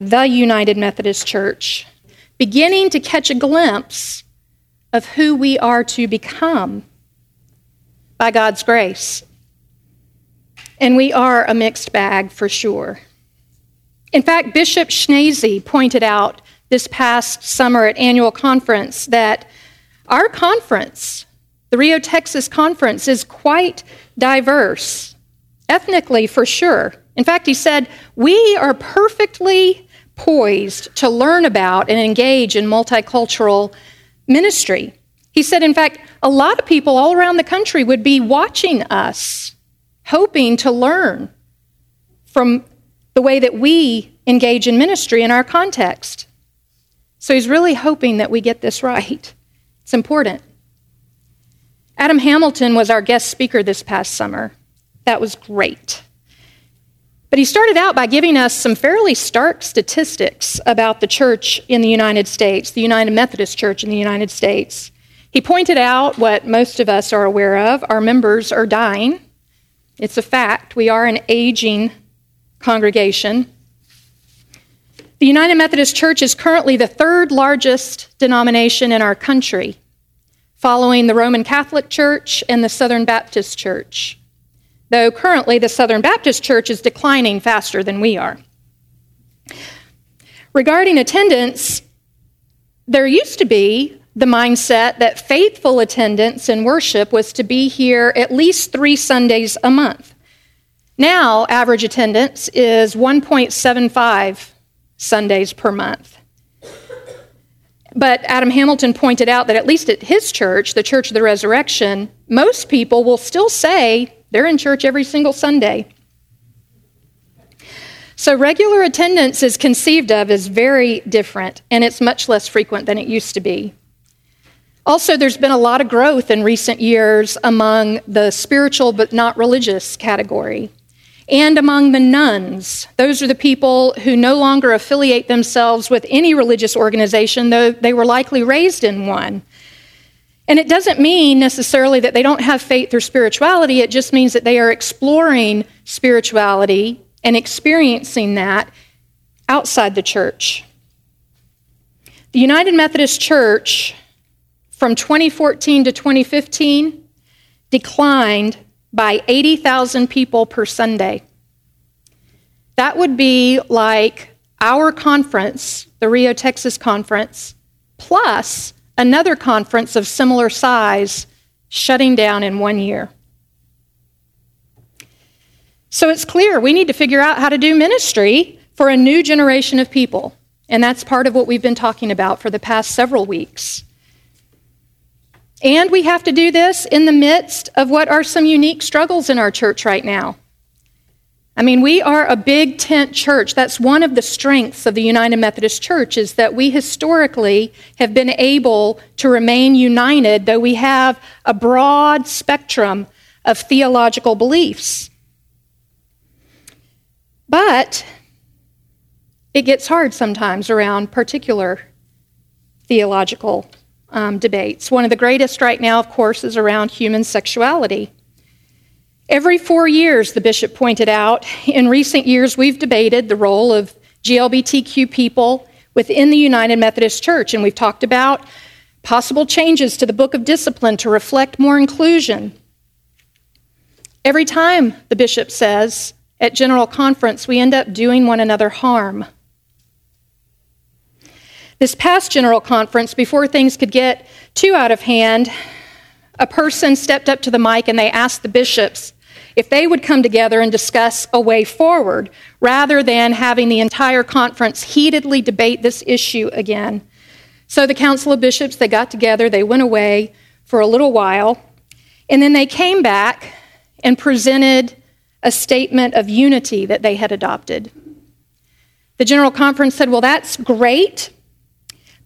the United Methodist Church, beginning to catch a glimpse of who we are to become by God's grace. And we are a mixed bag for sure. In fact, Bishop Schnase pointed out this past summer at annual conference that our conference, the Rio, Texas conference, is quite diverse, ethnically for sure. In fact, he said, we are perfectly poised to learn about and engage in multicultural ministry. He said, in fact, a lot of people all around the country would be watching us, hoping to learn from the way that we engage in ministry in our context. So he's really hoping that we get this right. It's important. Adam Hamilton was our guest speaker this past summer. That was great. But he started out by giving us some fairly stark statistics about the church in the United States, the United Methodist Church in the United States. He pointed out what most of us are aware of our members are dying. It's a fact. We are an aging congregation. The United Methodist Church is currently the third largest denomination in our country, following the Roman Catholic Church and the Southern Baptist Church, though currently the Southern Baptist Church is declining faster than we are. Regarding attendance, there used to be the mindset that faithful attendance in worship was to be here at least three Sundays a month. Now, average attendance is 1.75 Sundays per month. But Adam Hamilton pointed out that at least at his church, the Church of the Resurrection, most people will still say they're in church every single Sunday. So regular attendance is conceived of as very different, and it's much less frequent than it used to be. Also, there's been a lot of growth in recent years among the spiritual but not religious category and among the nones. Those are the people who no longer affiliate themselves with any religious organization, though they were likely raised in one. And it doesn't mean necessarily that they don't have faith or spirituality, it just means that they are exploring spirituality and experiencing that outside the church. The United Methodist Church from 2014 to 2015 declined by 80,000 people per Sunday. That would be like our conference, the Rio, Texas conference, plus another conference of similar size shutting down in one year. So it's clear we need to figure out how to do ministry for a new generation of people. And that's part of what we've been talking about for the past several weeks. And we have to do this in the midst of what are some unique struggles in our church right now. I mean, we are a big tent church. That's one of the strengths of the United Methodist Church is that we historically have been able to remain united, though we have a broad spectrum of theological beliefs. But it gets hard sometimes around particular theological um, debates. One of the greatest right now, of course, is around human sexuality. Every four years, the bishop pointed out, in recent years, we've debated the role of GLBTQ people within the United Methodist Church, and we've talked about possible changes to the Book of Discipline to reflect more inclusion. Every time, the bishop says, at General Conference, we end up doing one another harm. This past General Conference, before things could get too out of hand, a person stepped up to the mic and they asked the bishops if they would come together and discuss a way forward rather than having the entire conference heatedly debate this issue again. So the Council of Bishops, they got together, they went away for a little while, and then they came back and presented a statement of unity that they had adopted. The General Conference said, Well, that's great,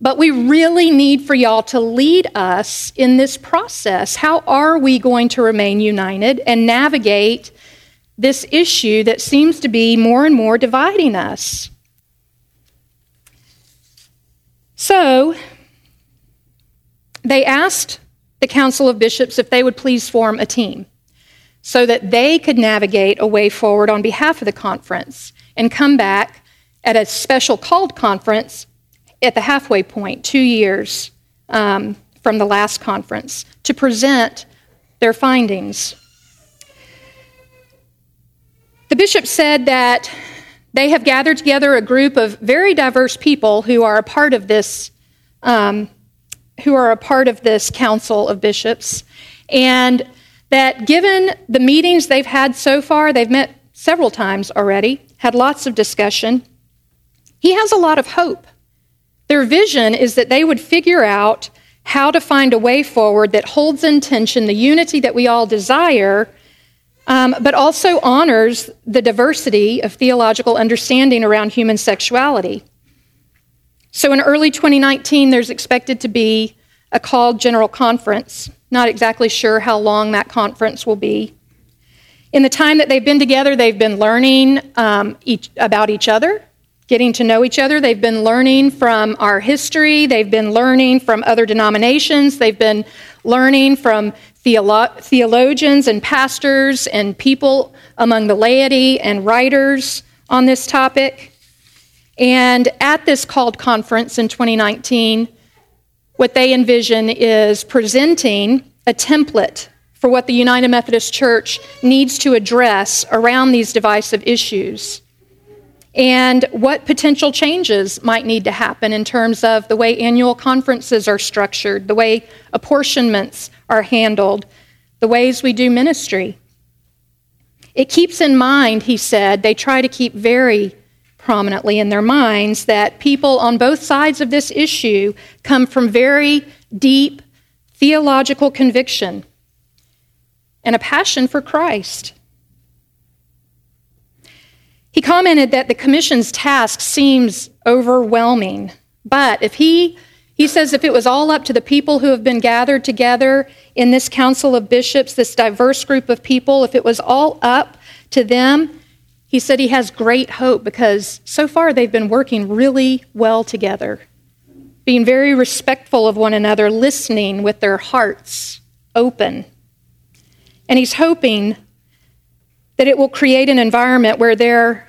but we really need for y'all to lead us in this process. How are we going to remain united and navigate this issue that seems to be more and more dividing us? So, they asked the Council of Bishops if they would please form a team so that they could navigate a way forward on behalf of the conference and come back at a special called conference at the halfway point, two years um, from the last conference, to present their findings. The bishop said that they have gathered together a group of very diverse people who are a part of this, um, who are a part of this council of bishops, and that given the meetings they've had so far, they've met several times already, had lots of discussion. He has a lot of hope. Their vision is that they would figure out how to find a way forward that holds in tension the unity that we all desire, um, but also honors the diversity of theological understanding around human sexuality. So in early 2019, there's expected to be a called general conference. Not exactly sure how long that conference will be. In the time that they've been together, they've been learning um, each, about each other, getting to know each other. They've been learning from our history. They've been learning from other denominations. They've been learning from theolo- theologians and pastors and people among the laity and writers on this topic. And at this called conference in 2019, what they envision is presenting a template for what the United Methodist Church needs to address around these divisive issues and what potential changes might need to happen in terms of the way annual conferences are structured, the way apportionments are handled, the ways we do ministry. It keeps in mind, he said, they try to keep very prominently in their minds that people on both sides of this issue come from very deep theological conviction and a passion for Christ. He commented that the commission's task seems overwhelming, but if he he says if it was all up to the people who have been gathered together in this council of bishops, this diverse group of people, if it was all up to them, he said he has great hope because so far they've been working really well together, being very respectful of one another, listening with their hearts open. And he's hoping that it will create an environment where there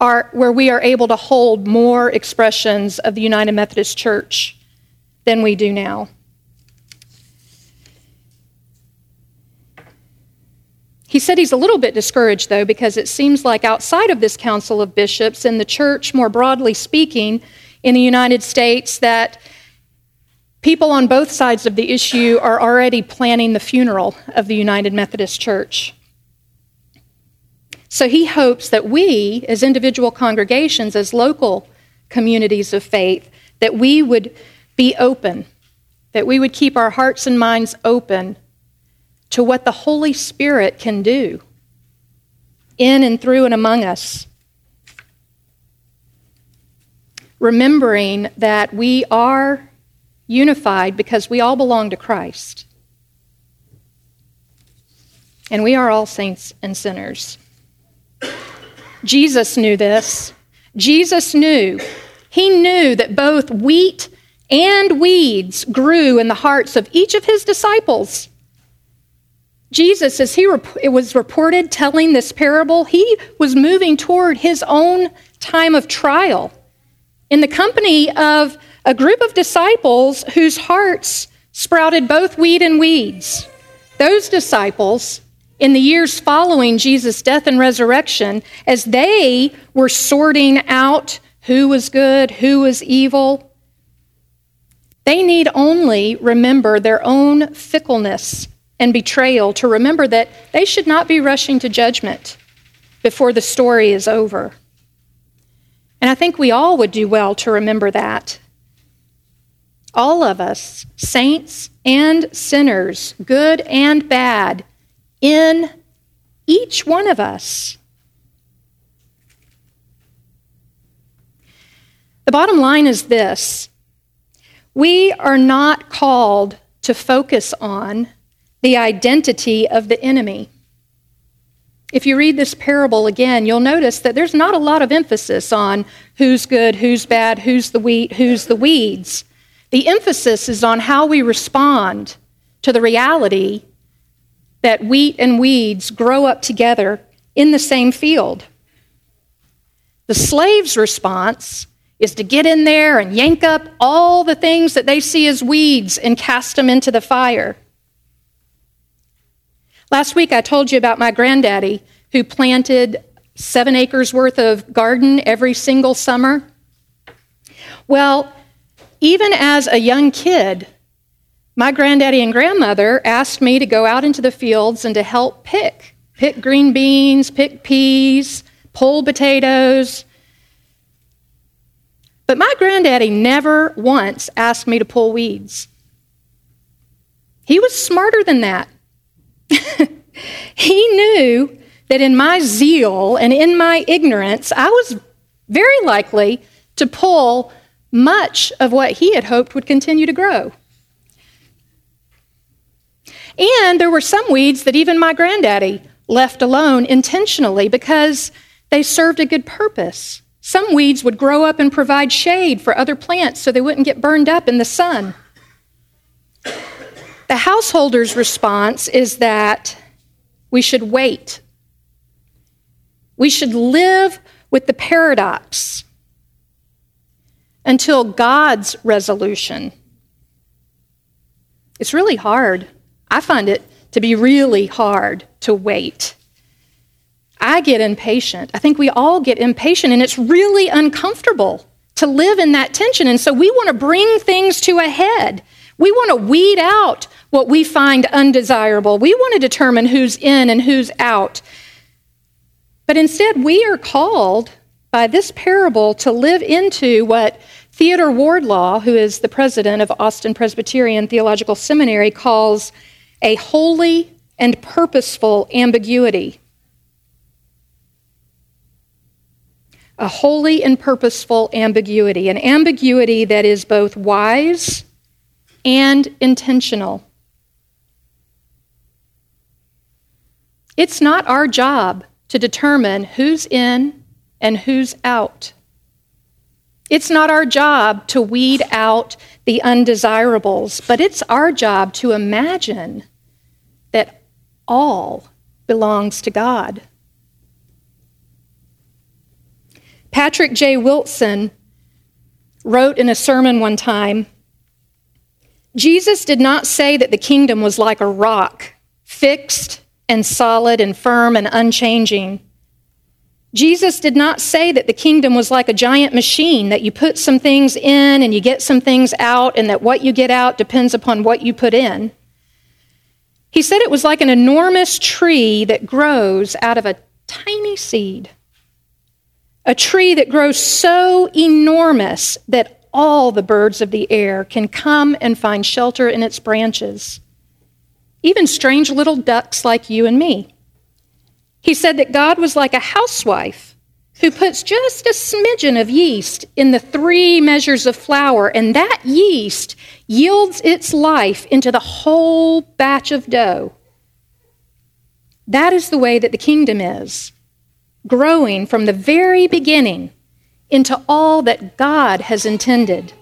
are where we are able to hold more expressions of the United Methodist Church than we do now. He said he's a little bit discouraged, though, because it seems like outside of this Council of Bishops and the church, more broadly speaking, in the United States, that People on both sides of the issue are already planning the funeral of the United Methodist Church. So he hopes that we, as individual congregations, as local communities of faith, that we would be open, that we would keep our hearts and minds open to what the Holy Spirit can do in and through and among us. Remembering that we are unified because we all belong to Christ. And we are all saints and sinners. Jesus knew this. Jesus knew. He knew that both wheat and weeds grew in the hearts of each of his disciples. Jesus, as he rep- it was reported telling this parable, he was moving toward his own time of trial in the company of a group of disciples whose hearts sprouted both wheat and weeds. Those disciples, in the years following Jesus' death and resurrection, as they were sorting out who was good, who was evil, they need only remember their own fickleness and betrayal to remember that they should not be rushing to judgment before the story is over. And I think we all would do well to remember that all of us, saints and sinners, good and bad, in each one of us. The bottom line is this we are not called to focus on the identity of the enemy. If you read this parable again, you'll notice that there's not a lot of emphasis on who's good, who's bad, who's the wheat, who's the weeds. The emphasis is on how we respond to the reality that wheat and weeds grow up together in the same field. The slave's response is to get in there and yank up all the things that they see as weeds and cast them into the fire. Last week I told you about my granddaddy who planted seven acres worth of garden every single summer. Well, even as a young kid, my granddaddy and grandmother asked me to go out into the fields and to help pick pick green beans, pick peas, pull potatoes. But my granddaddy never once asked me to pull weeds. He was smarter than that. he knew that in my zeal and in my ignorance, I was very likely to pull much of what he had hoped would continue to grow. And there were some weeds that even my granddaddy left alone intentionally because they served a good purpose. Some weeds would grow up and provide shade for other plants so they wouldn't get burned up in the sun. The householder's response is that we should wait. We should live with the paradox until God's resolution. It's really hard. I find it to be really hard to wait. I get impatient. I think we all get impatient, and it's really uncomfortable to live in that tension. And so we want to bring things to a head. We want to weed out what we find undesirable. We want to determine who's in and who's out. But instead, we are called by this parable to live into what Theodore Wardlaw, who is the president of Austin Presbyterian Theological Seminary, calls a holy and purposeful ambiguity. A holy and purposeful ambiguity, an ambiguity that is both wise and intentional. It's not our job to determine who's in and who's out. It's not our job to weed out the undesirables, but it's our job to imagine that all belongs to God. Patrick J. Wilson wrote in a sermon one time Jesus did not say that the kingdom was like a rock, fixed and solid and firm and unchanging. Jesus did not say that the kingdom was like a giant machine, that you put some things in and you get some things out, and that what you get out depends upon what you put in. He said it was like an enormous tree that grows out of a tiny seed. A tree that grows so enormous that all the birds of the air can come and find shelter in its branches even strange little ducks like you and me. He said that God was like a housewife who puts just a smidgen of yeast in the three measures of flour, and that yeast yields its life into the whole batch of dough. That is the way that the kingdom is, growing from the very beginning into all that God has intended.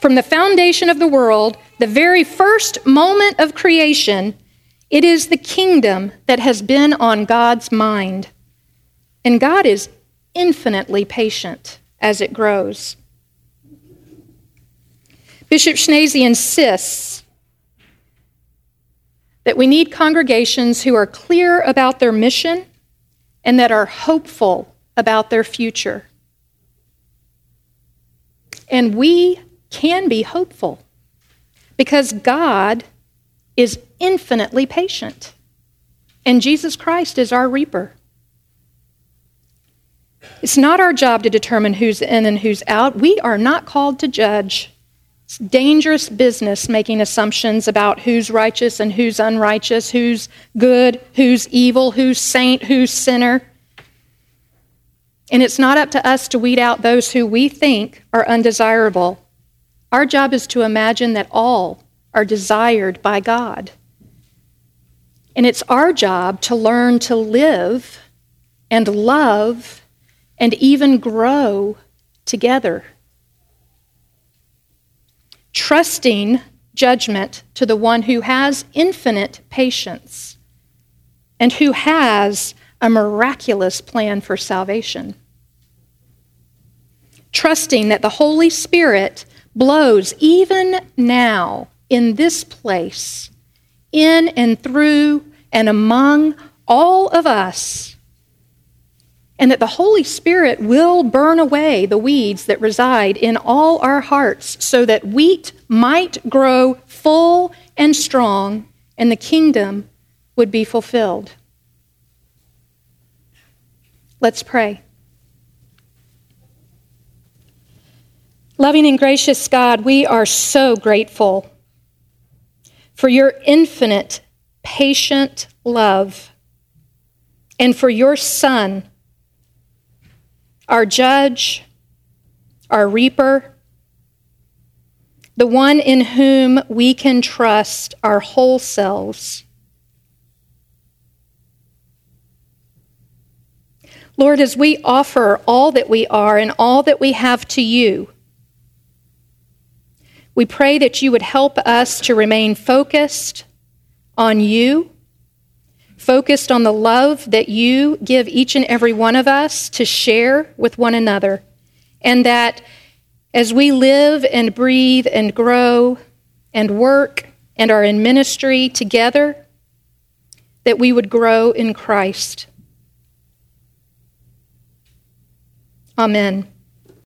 From the foundation of the world, the very first moment of creation, it is the kingdom that has been on God's mind. And God is infinitely patient as it grows. Bishop Schnase insists that we need congregations who are clear about their mission and that are hopeful about their future. And we can be hopeful because God is infinitely patient, and Jesus Christ is our reaper. It's not our job to determine who's in and who's out. We are not called to judge. It's dangerous business making assumptions about who's righteous and who's unrighteous, who's good, who's evil, who's saint, who's sinner. And it's not up to us to weed out those who we think are undesirable our job is to imagine that all are desired by God. And it's our job to learn to live and love and even grow together. Trusting judgment to the one who has infinite patience and who has a miraculous plan for salvation. trusting that the Holy Spirit blows even now in this place, in and through and among all of us, and that the Holy Spirit will burn away the weeds that reside in all our hearts so that wheat might grow full and strong and the kingdom would be fulfilled. Let's pray. Loving and gracious God, we are so grateful for your infinite, patient love and for your Son, our judge, our reaper, the one in whom we can trust our whole selves. Lord, as we offer all that we are and all that we have to you, we pray that you would help us to remain focused on you, focused on the love that you give each and every one of us to share with one another, and that as we live and breathe and grow and work and are in ministry together, that we would grow in Christ. Amen.